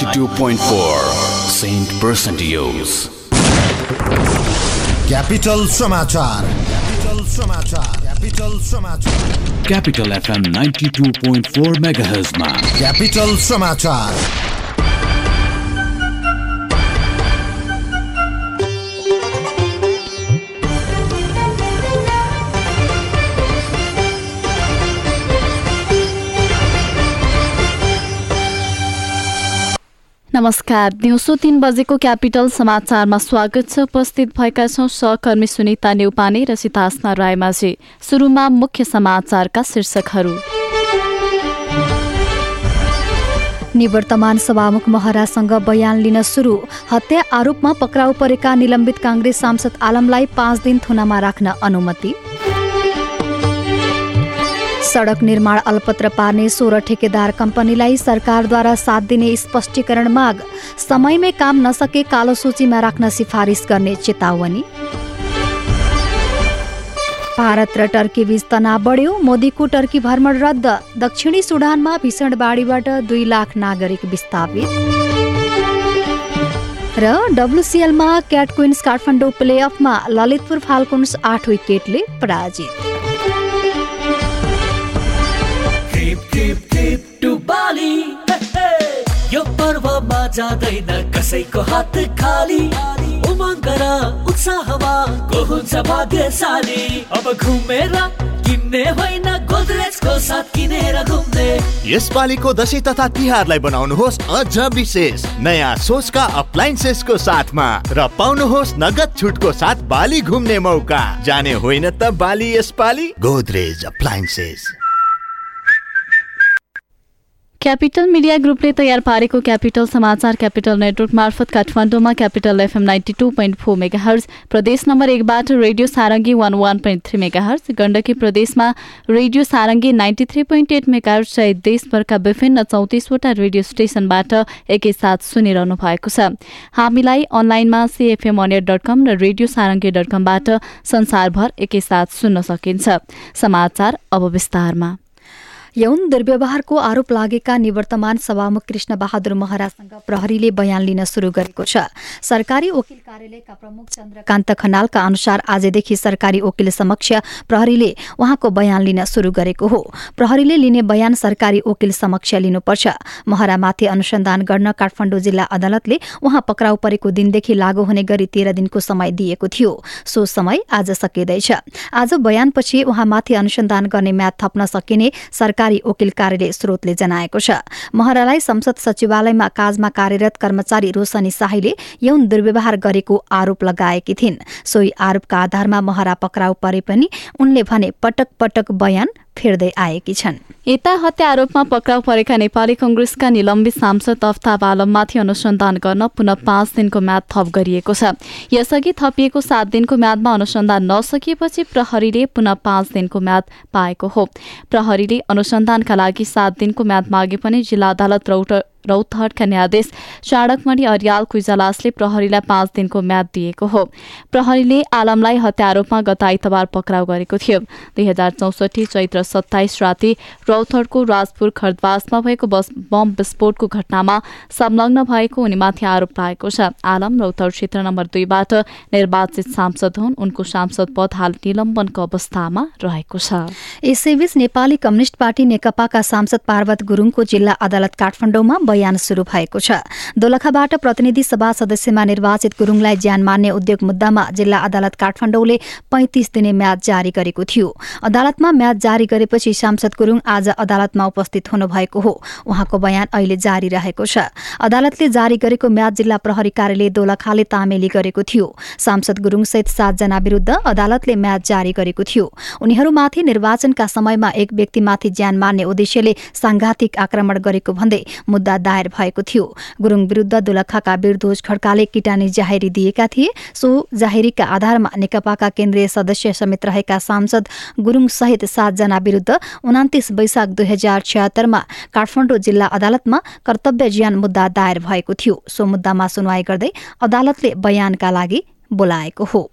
92.4. Saint Percentios. Capital समाचार capital समाचार capital समाचार Capital FM 92.4 MHz मा क्यापिटल समाचार नमस्कार। दिउँसो तीन बजेको क्यापिटल समाचारमा स्वागत छ। उपस्थित भएका छौं सहकर्मी सुनिता नेउपाने र सितास्ना रायमाझी। सुरुमा मुख्य समाचारका शीर्षकहरू। निवर्तमान सभामुख महरासँग बयान लिन सुरु। हत्या आरोपमा पक्राउ परेका निलम्बित काङ्ग्रेस सांसद आलमलाई पाँच दिन थुनामा राख्न अनुमति। सडक निर्माण अलपत्र पार्ने सोह्र ठेकेदार कम्पनीलाई सरकारद्वारा साथ दिने स्पष्टीकरण माग। समयमै काम नसके कालो सूचीमा राख्न सिफारिस गर्ने चेतावनी। भारत र टर्की बीच तनाव बढ्यो। मोदीको टर्की भ्रमण रद्द। दक्षिणी सुडानमा भीषण बाढीबाट दुई लाख नागरिक विस्थापित। र डब्लुसिएलमा क्याट क्विन्स काठमाडौँ प्लेअफमा ललितपुर फाल्कुन्स आठ विकेटले पराजित। जाँदैन कसैको हात खाली। उमङ्ग र उत्साहमा को हुन्छ भाग्यशाली। अब घुमेर किन्ने होइन गोदरेजको साथ घुम्ने। यसपालिको दसैँ तथा तिहारलाई बनाउनुहोस् अझ विशेष। नयाँ सोचका अप्लायन्सेसको साथमा र पाउनुहोस् नगद छुटको साथ बाली घुम्ने मौका। जाने होइन त बाली यसपालि गोदरेज अप्लायन्सेस क्यापिटल मिडिया ग्रुपले तयार पारेको क्यापिटल समाचार क्यापिटल नेटवर्क मार्फत काठमाडौँमा capital FM ninety two point four megahertz प्रदेश नम्बर एकबाट radio Sarangi one one point three megahertz Gandaki प्रदेशमा radio Sarangi ninety three point eight megahertz सहित देशभरका विभिन्न चौतिसवटा रेडियो स्टेशनबाट एकैसाथ सुनिरहनु भएको छ। हामीलाई अनलाइनमा सिएफएम अनियर डट कम र रेडियो सारङ्गी डट कमबाट संसारभर एकैसाथ सुन्न सकिन्छ। समाचार अब विस्तारमा। यौन दुर्व्यवहारको आरोप लागेका निवर्तमान सभामुख कृष्ण बहादुर महरासँग प्रहरीले बयान लिन शुरू गरेको छ। सरकारी वकिल कार्यालयका प्रमुख चन्द्रकान्त खनालका अनुसार आजदेखि सरकारी वकिल समक्ष प्रहरीले उहाँको बयान लिन शुरू गरेको हो। प्रहरीले लिने बयान सरकारी वकिल समक्ष लिनुपर्छ। महरामाथि अनुसन्धान गर्न काठमाडौँ जिल्ला अदालतले उहाँ पक्राउ परेको दिनदेखि लागू हुने गरी तेह्र दिनको समय दिएको थियो। सो समय आज सकिँदैछ। आज बयानपछि उहाँमाथि अनुसन्धान गर्ने म्याद थप्न सकिने सरकारी वकिल कार्यालय स्रोतले जनाएको छ। महरालाई संसद सचिवालयमा काजमा कार्यरत कर्मचारी रोशनी शाहीले यौन दुर्व्यवहार गरेको आरोप लगाएकी थिइन्। सोही आरोपका आधारमा महरा पक्राउ परे पनि उनले भने पटक पटक बयान फेर्दै आएकी छन्। यता हत्या आरोपमा पक्राउ परेका नेपाली कंग्रेसका निलम्बित सांसद अफ्ताब आलममाथि अनुसन्धान गर्न पुनः पाँच दिनको म्याद थप गरिएको छ। यसअघि थपिएको सात दिनको म्यादमा अनुसन्धान नसकिएपछि प्रहरीले पुनः पाँच दिनको म्याद पाएको हो। प्रहरीले अनुसन्धानका लागि सात दिनको म्याद मागे पनि जिल्ला अदालत रौट रौतहटका न्यायाधीश चाणकमणि अर्याल कुइजलासले प्रहरीलाई पाँच दिनको म्याद दिएको हो। प्रहरीले आलमलाई हत्या आरोपमा गत आइतबार पक्राउ गरेको थियो। दुई हजार चौसठी चैत्र सत्ताइस राति रौतहटको राजपुर खरदवासमा भएको बस बम विस्फोटको घटनामा संलग्न भएको उनीमाथि आरोप लागेको छ। आलम रौतहट क्षेत्र नम्बर दुईबाट निर्वाचित सांसद हुन्। उनको सांसद पद हाल निलम्बनको अवस्थामा रहेको छ। यसैबीच नेपाली कम्युनिष्ट पार्टी नेकपाका सांसद पार्वत गुरूङको जिल्ला अदालत काठमाडौँमा बयान शुरू भएको छ। दोलखाबाट प्रतिनिधि सभा सदस्यमा निर्वाचित गुरुङलाई ज्यान मान्ने उद्योग मुद्दामा जिल्ला अदालत काठमाडौँले पैंतिस दिने म्याद जारी गरेको थियो। अदालतमा म्याद जारी गरेपछि सांसद गुरुङ आज अदालतमा उपस्थित हुनुभएको हो। उहाँको बयान अहिले जारी रहेको छ। अदालतले जारी गरेको म्याद जिल्ला प्रहरी कार्यालय दोलखाले तामेली गरेको थियो। सांसद गुरुङसहित सातजना विरूद्ध अदालतले म्याद जारी गरेको थियो। उनीहरूमाथि निर्वाचनका समयमा एक व्यक्तिमाथि ज्यान मार्ने उद्देश्यले सांघातिक आक्रमण गरेको भन्दै मुद्दा दायर भएको थियो। गुरुङ विरूद्ध दोलखाका वीरध्वज खड्काले किटानी जाहेरी दिएका थिए। सो जाहेरीका आधारमा नेकपाका केन्द्रीय सदस्य समेत रहेका सांसद गुरुङ सहित सातजना विरूद्ध उनातिस वैशाख दुई हजार छयत्तरमा काठमाडौँ जिल्ला अदालतमा कर्तव्य ज्यान मुद्दा दायर भएको थियो। सो मुद्दामा सुनवाई गर्दै अदालतले बयानका लागि बोलाएको हो।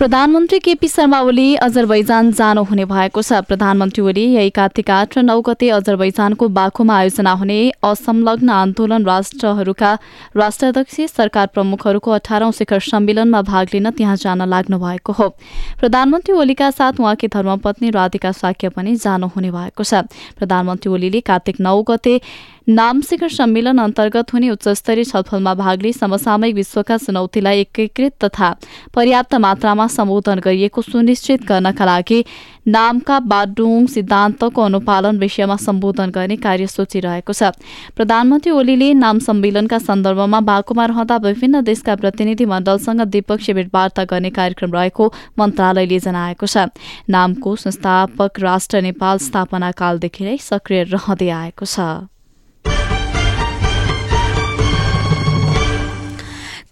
प्रधानमन्त्री केपी शर्मा ओली अजरबैजान जानुहुने भएको छ। प्रधानमन्त्री ओली यही कार्तिक आठ र नौ गते अजरबैजानको बाकुमा आयोजना हुने असंलग्न आन्दोलन राष्ट्रहरूका राष्ट्राध्यक्ष सरकार प्रमुखहरूको अठारौं शिखर सम्मेलनमा भाग लिन त्यहाँ जान लाग्नु भएको हो। प्रधानमन्त्री ओलीका साथ उहाँकी धर्मपत्नी राधिका साक्य पनि जानुहुने भएको छ। प्रधानमन्त्री ओलीले कार्तिक नौ गते नाम शिखर सम्मेलन अन्तर्गत हुने उच्चस्तरीय छलफलमा भाग लिई समसामयिक विश्वका चुनौतीलाई एकीकृत तथा पर्याप्त मात्रामा सम्बोधन गरिएको सुनिश्चित गर्नका लागि नामका बाडुङ सिद्धान्तको अनुपालन विषयमा सम्बोधन गर्ने कार्यसूची रहेको छ। प्रधानमन्त्री ओलीले नाम सम्मेलनका सन्दर्भमा बाकुमा रहँदा विभिन्न देशका प्रतिनिधि मण्डलसँग द्विपक्षीय भेटवार्ता गर्ने कार्यक्रम रहेको मन्त्रालयले जनाएको छ। नामको संस्थापक राष्ट्र नेपाल स्थापना कालदेखि नै सक्रिय रहँदै आएको छ।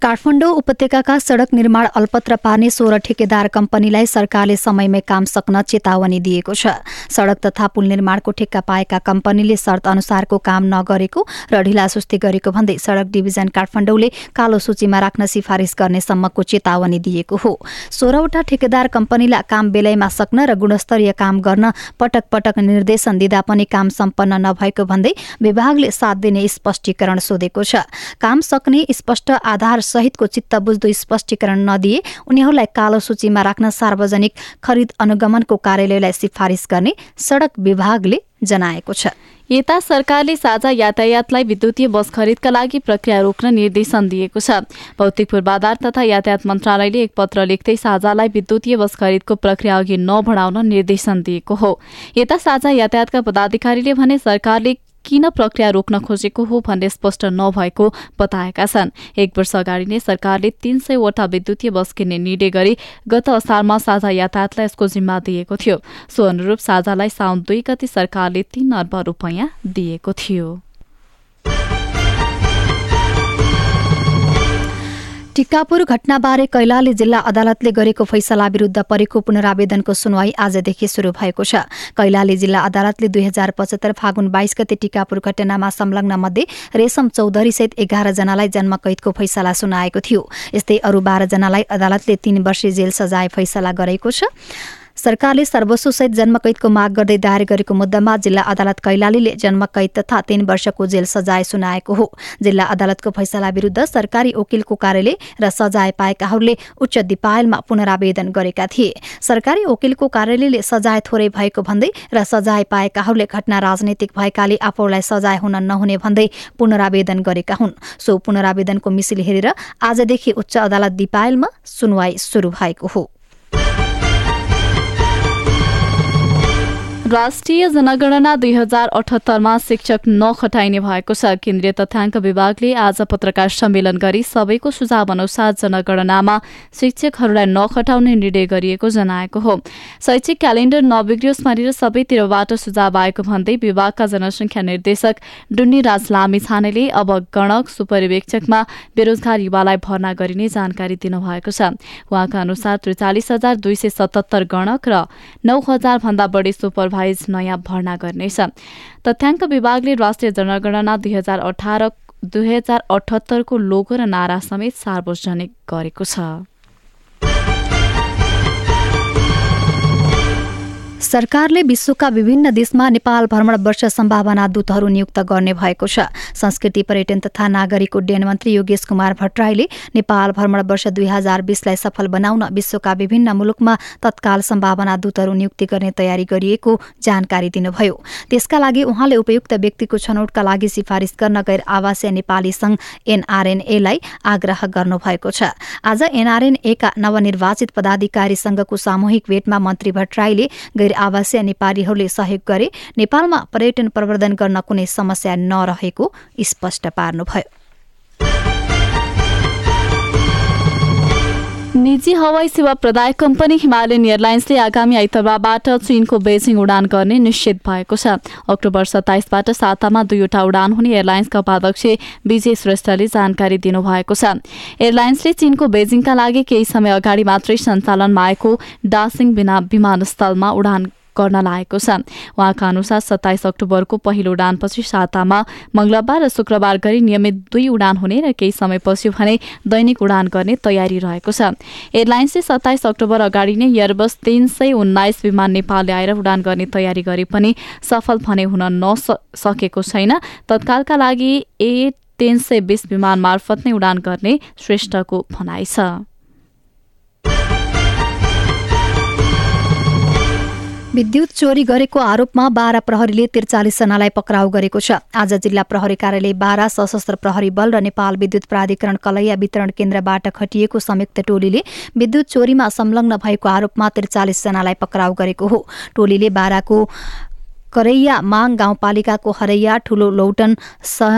काठमाडौँ उपत्यकाका सड़क निर्माण अल्पत्र पार्ने सोह्र ठेकेदार कम्पनीलाई सरकारले समयमै काम सक्न चेतावनी दिएको छ। सड़क तथा पुल निर्माणको ठेक्का पाएका कम्पनीले शर्त अनुसारको काम नगरेको र ढिलासुस्ती गरेको भन्दै सड़क डिभिजन काठमाडौँले कालो सूचीमा राख्न सिफारिस गर्ने सम्मको चेतावनी दिएको हो। सोह्रवटा ठेकेदार कम्पनीलाई काम बेलैमा सक्न र गुणस्तरीय काम गर्न पटक पटक निर्देशन दिँदा पनि काम सम्पन्न नभएको भन्दै विभागले साथ दिने स्पष्टीकरण सोधेको छ। काम सक्ने स्पष्ट आधार सहितको चित्त बुझ्दो स्पष्टीकरण नदिए उनीहरूलाई कालो सूचीमा राख्न सार्वजनिक खरिद अनुगमनको कार्यालयलाई सिफारिस गर्ने सड़क विभागले जनाएको छ। यता सरकारले साझा यातायातलाई विद्युतीय बस खरिदका लागि प्रक्रिया रोक्न निर्देशन दिएको छ। भौतिक पूर्वाधार तथा यातायात मन्त्रालयले एक पत्र लेख्दै साझालाई विद्युतीय बस खरिदको प्रक्रिया अघि नबढाउन निर्देशन दिएको हो। यता साझा यातायातका पदाधिकारीले भने सरकारले किन प्रक्रिया रोक्न खोजेको हो भन्ने स्पष्ट नभएको बताएका छन्। एक वर्ष अगाडि नै सरकारले तीन सयवटा विद्युतीय बस किन्ने निर्णय गरी गत असारमा साझा यातायातलाई यसको जिम्मा दिएको थियो। सो अनुरूप साझालाई साउन दुई गति सरकारले तीन अर्ब रूपियाँ दिएको थियो। टिकापुर घटनाबारे कैलाली जिल्ला अदालतले गरेको फैसला विरूद्ध परेको पुनरावेदनको सुनवाई आजदेखि शुरू भएको छ। कैलाली जिल्ला अदालतले दुई हजार पचहत्तर फागुन बाइस गते टिकापुर घटनामा संलग्न मध्ये रेशम चौधरी सहित एघार जनालाई जन्मकैदको फैसला सुनाएको थियो। यस्तै अरू बाह्र जनालाई अदालतले तीन वर्षे जेल सजाय फैसला गरेको छ। सरकारले सर्वस्वसहित जन्मकैदको माग गर्दै दायर गरेको मुद्दामा जिल्ला अदालत कैलालीले जन्मकैद तथा तीन वर्षको जेल सजाय सुनाएको हो। जिल्ला अदालतको फैसला विरूद्ध सरकारी वकिलको कार्यालय र सजाय पाएकाहरूले उच्च दिपायलमा पुनरावेदन गरेका थिए। सरकारी वकिलको कार्यालयले सजाय थोरै भएको भन्दै र सजाय पाएकाहरूले घटना राजनैतिक भएकाले आफूलाई सजाय हुन नहुने भन्दै पुनरावेदन गरेका हुन्। सो पुनरावेदनको मिसिल हेरेर आजदेखि उच्च अदालत दिपायलमा सुनवाई शुरू भएको हो। राष्ट्रिय जनगणना दुई हजार अठहत्तरमा शिक्षक नखटाइने भएको छ। केन्द्रीय तथ्याङ्क विभागले आज पत्रकार सम्मेलन गरी सबैको सुझाव अनुसार जनगणनामा शिक्षकहरूलाई नखटाउने निर्णय गरिएको जनाएको हो। शैक्षिक क्यालेण्डर नबिग्रियोस् भनेर सबैतिरबाट सुझाव आएको भन्दै विभागका जनसङ्ख्या निर्देशक डुन्नी राज लामी छानेले अब गणक सुपरिवेक्षकमा बेरोजगार युवालाई भर्ना गरिने जानकारी दिनुभएको छ। उहाँका अनुसार त्रिचालिस हजार दुई सय सतहत्तर गणक र नौ हजार भन्दा बढी सुपरभाइज नयाँ भर्ना गर्नेछ। तथ्याङ्क विभागले राष्ट्रिय जनगणना दुई हजार अठार दुई हजार अठहत्तरको लोगो र नारा समेत सार्वजनिक गरेको छ। सरकारले विश्वका विभिन्न देशमा नेपाल भ्रमण वर्ष सम्भावना दूतहरू नियुक्त गर्ने भएको छ। संस्कृति पर्यटन तथा नागरिक उड्डयन मन्त्री योगेश कुमार भट्टराईले नेपाल भ्रमण वर्ष दुई हजार बीसलाई सफल बनाउन विश्वका विभिन्न मुलुकमा तत्काल सम्भावना दूतहरू नियुक्ति गर्ने तयारी गरिएको जानकारी दिनुभयो। त्यसका लागि उहाँले उपयुक्त व्यक्तिको छनौटका लागि सिफारिस गर्न गैर आवासीय नेपाली संघ एनआरएनएलाई आग्रह गर्नुभएको छ। आज एनआरएनएका नवनिर्वाचित पदाधिकारी संघको सामूहिक भेटमा मन्त्री भट्टराईले गैर आवासीय नेपालीहरूले सहयोग गरे नेपालमा पर्यटन प्रवर्धन गर्न कुनै समस्या नरहेको स्पष्ट पार्नुभयो। निजी हवाई सेवा प्रदायक कम्पनी हिमालयन एयरलाइन्सले आगामी आइतबारबाट चीनको बेजिङ उडान गर्ने निश्चित भएको छ। अक्टोबर सत्ताइसबाट सातामा दुईवटा उडान हुने एयरलाइन्सका उपाध्यक्ष विजय श्रेष्ठले जानकारी दिनुभएको छ। एयरलाइन्सले चीनको बेजिङका लागि केही समय अगाडि मात्रै सञ्चालनमा आएको डासिङ बिना विमानस्थलमा उडान गर्न लागेको छ उहाँका अनुसार सत्ताइस अक्टोबरको पहिलो उडानपछि सातामा मंगलबार र शुक्रबार गरी नियमित दुई उडान हुने र केही समयपछि भने दैनिक उडान गर्ने तयारी रहेको छ। एयरलाइन्सले सत्ताइस अक्टोबर अगाडि नै एयरबस तीन सय उन्नाइस विमान नेपाल ल्याएर उडान गर्ने तयारी गरे पनि सफल भने हुन नसकेको छैन। तत्कालका लागि ए तीन सय बीस विमान मार्फत नै उडान गर्ने श्रेष्ठको भनाइ छ। विद्युत चोरी गरेको आरोपमा बाह्र प्रहरीले त्रिचालिसजनालाई पक्राउ गरेको छ। आज जिल्ला प्रहरी कार्यालय बाह्र सशस्त्र प्रहरी बल र नेपाल विद्युत प्राधिकरण कलैया वितरण केन्द्रबाट खटिएको संयुक्त टोलीले विद्युत चोरीमा संलग्न भएको आरोपमा त्रिचालिसजनालाई पक्राउ गरेको हो। टोलीले बाह्रको करैया माङ गाउँपालिकाको हरैया ठुलो लौटन सह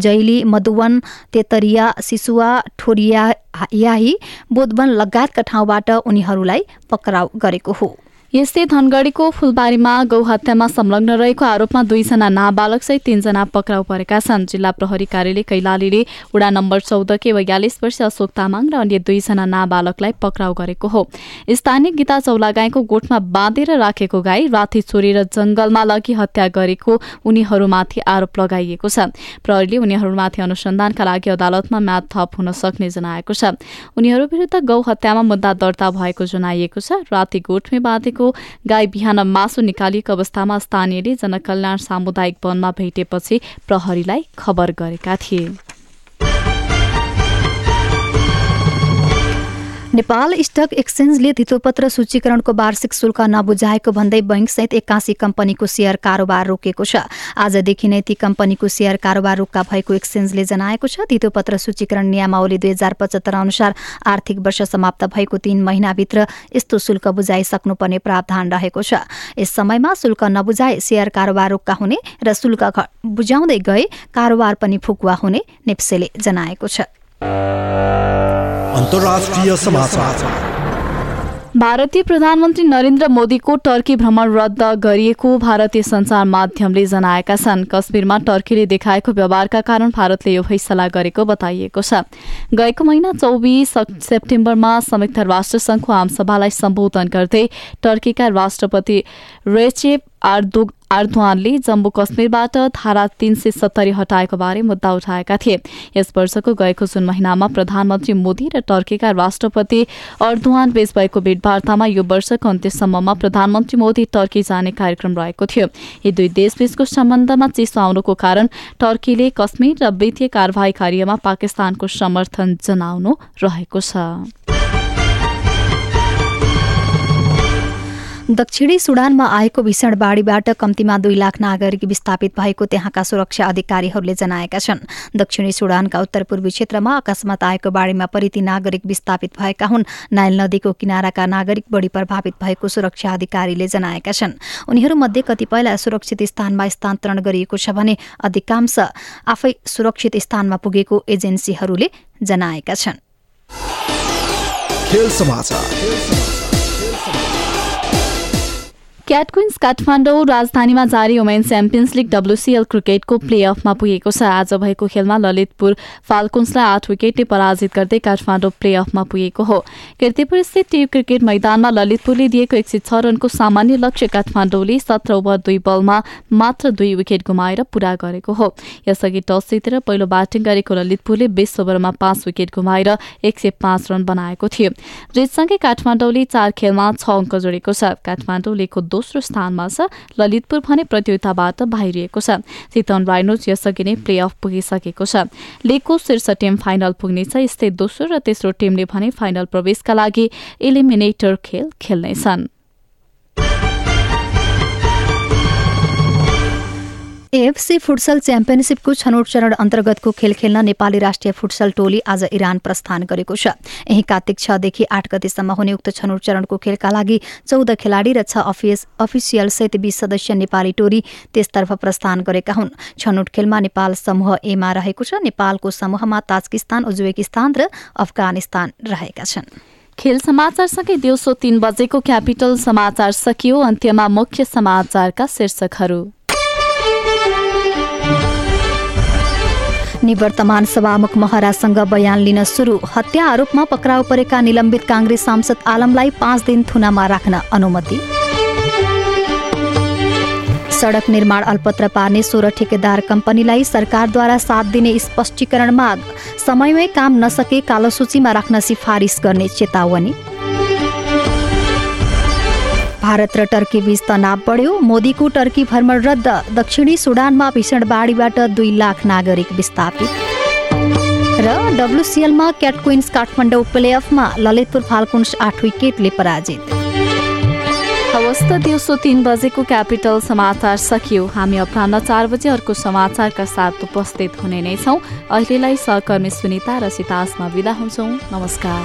जैली मधुवन तेतरिया सिसुवा ठोरिया याही बोधवन लगायतका ठाउँबाट उनीहरूलाई पक्राउ गरेको हो। यस्तै धनगढीको फुलबारीमा गौहत्यामा संलग्न रहेको आरोपमा दुईजना नाबालक सहित तीनजना पक्राउ परेका छन्। जिल्ला प्रहरी कार्यालय कैलालीले वडा नम्बर चौध के बयालिस वर्ष अशोक तामाङ र अन्य दुईजना नाबालकलाई पक्राउ गरेको हो। स्थानीय गीता चौलागाईको गोठमा बाँधेर राखेको गाई राति चोरेर जंगलमा लगी हत्या गरेको उनीहरूमाथि आरोप लगाइएको छ। प्रहरीले उनीहरूमाथि अनुसन्धानका लागि अदालतमा म्याद थप हुन सक्ने जनाएको छ। उनीहरू विरुद्ध गौ हत्यामा मुद्दा दर्ता भएको जनाइएको छ। राति गोठमै बाँधेको गाई बिहान मासु निकालिएको अवस्थामा स्थानीयले जनकल्याण सामुदायिक वनमा भेटेपछि प्रहरीलाई खबर गरेका थिए। नेपाल स्टक एक्सचेन्जले धितोपत्र सूचीकरणको वार्षिक शुल्क नबुझाएको भन्दै बैंकसहित एक्कासी कम्पनीको सेयर कारोबार रोकेको छ। आजदेखि नै ती कम्पनीको सेयर कारोबार रोक्का भएको एक्सचेन्जले जनाएको छ। धितोपत्र सूचीकरण नियमावली दुई हजार पचहत्तर अनुसार आर्थिक वर्ष समाप्त भएको तीन महिनाभित्र यस्तो शुल्क बुझाइसक्नुपर्ने प्रावधान रहेको छ। यस समयमा शुल्क नबुझाए सेयर कारोबार रोक्का हुने र शुल्क बुझाउँदै गए कारोबार पनि फुकुवा हुने नेप्सेले जनाएको छ। अन्तर्राष्ट्रिय समाचार। भारतीय प्रधानमन्त्री नरेन्द्र मोदीको टर्की भ्रमण रद्द गरिएको भारतीय सञ्चार माध्यमले जनाएका छन्। कश्मीरमा टर्कीले देखाएको व्यवहारका कारण भारतले यो फैसला गरेको बताइएको छ। गएको महिना चौबिस सेप्टेम्बरमा संयुक्त राष्ट्र संघको आमसभालाई सम्बोधन गर्दै टर्कीका राष्ट्रपति रेचेप आर्दो आर्दवानले जम्मू कश्मीरबाट धारा तीन सय सत्तरी हटाएको बारे मुद्दा उठाएका थिए। यस वर्षको गएको जुन महिनामा प्रधानमन्त्री मोदी र टर्कीका राष्ट्रपति अर्दुवान बीच भएको भेटवार्तामा यो वर्षको अन्त्यसम्ममा प्रधानमन्त्री मोदी टर्की जाने कार्यक्रम रहेको थियो। यी दुई देशबीचको सम्बन्धमा चिसो आउनुको कारण टर्कीले कश्मीर र वित्तीय कारवाही कार्यमा पाकिस्तानको समर्थन जनाउनु रहेको छ। दक्षिणी सुडानमा आएको भीषण बाढीबाट कम्तीमा दुई लाख नागरिक विस्थापित भएको त्यहाँका सुरक्षा अधिकारीहरूले जनाएका छन्। दक्षिणी सुडानका उत्तर पूर्वी क्षेत्रमा अकस्मात आएको बाढीमा परि ती नागरिक विस्थापित भएका हुन्। नाइल नदीको किनाराका नागरिक बढी प्रभावित भएको सुरक्षा अधिकारीले जनाएका छन्। उनीहरूमध्ये कतिपयलाई सुरक्षित स्थानमा स्थानान्तरण गरिएको छ भने अधिकांश आफै सुरक्षित स्थानमा पुगेको एजेन्सीहरूले जनाएका छन्। खेल समाचार क्याट क्विन्स काठमाडौँ राजधानीमा जारी वुमेन च्याम्पियन्स लिग डब्लुसिएल क्रिकेटको प्ले अफमा पुगेको छ। आज भएको खेलमा ललितपुर फाल्कुन्सलाई आठ विकेटले पराजित गर्दै काठमाडौँ प्ले अफमा पुगेको हो। किर्तिपुर स्थित टियु क्रिकेट मैदानमा ललितपुरले दिएको एक सय छ रनको सामान्य लक्ष्य काठमाडौँले सत्र ओभर दुई बलमा मात्र दुई विकेट गुमाएर पूरा गरेको हो। यसअघि टस जितेर पहिलो ब्याटिङ गरेको ललितपुरले बीस ओभरमा पाँच विकेट गुमाएर एक सय पाँच रन बनाएको थियो। जितसँगै काठमाडौँले चार खेलमा छ अङ्क जोडेको छ। काठमाडौँलेको दोस्रो स्थानमा छ। ललितपुर भने प्रतियोगिताबाट बाहिरिएको छ। चितवन राइनोज यसअघि नै प्ले अफ पुगिसकेको छ। लिगको शीर्ष टिम फाइनल पुग्नेछ। यस्तै दोस्रो र तेस्रो टिमले भने फाइनल प्रवेशका लागि एलिमिनेटर खेल खेल्नेछन्। एएफसी फुटसल च्याम्पियनसिपको छनौट चरण अन्तर्गतको खेल खेल्न नेपाली राष्ट्रिय फुटसल टोली आज इरान प्रस्थान गरेको छ। यही कार्तिक छदेखि आठ गतिसम्म हुने उक्त छनौट चरणको खेलका लागि चौध खेलाडी र छ अफिस अफिसियल सहित बीस सदस्य नेपाली टोली त्यसतर्फ प्रस्थान गरेका हुन्। छनौट खेलमा नेपाल समूह एमा रहेको छ। नेपालको समूहमा ताजकिस्तान उज्बेकिस्तान र अफगानिस्तान रहेका छन्। खेल समाचारसँगै दिउँसो तीन बजेको क्यापिटल समाचार सकियो। अन्त्यमा मुख्य समाचारका शीर्षकहरू। निवर्तमान सभामुख महरासँग बयान लिन सुरु हत्या आरोपमा पक्राउ परेका निलम्बित काङ्ग्रेस सांसद आलमलाई पाँच दिन थुनामा राख्न अनुमति। सडक निर्माण अल्पत्र पार्ने सोह्र ठेकेदार कम्पनीलाई सरकारद्वारा साथ दिने स्पष्टीकरण माग समयमै काम नसके कालो सूचीमा राख्न सिफारिस गर्ने चेतावनी। भारत र टर्की बीच तनाव बढ्यो। मोदीको टर्की भ्रमण रद्द। दक्षिणी सुडानमा भीषण बाढीबाट दुई लाख नागरिक विस्थापित। र डब्लुसिएलमा क्याट क्विन्स काठमाडौँ प्लेअफमा ललितपुर फाल्कुन्स आठ विकेटले पराजित। हवस् त दिउँसो तीन बजेको क्यापिटल समाचार सकियो। हामी अपरान्न चार बजे अर्को समाचारका साथ उपस्थित हुने नै छौँ। अहिलेलाई सहकर्मी सुनिता र सितासमा विदा हुन्छौँ। नमस्कार।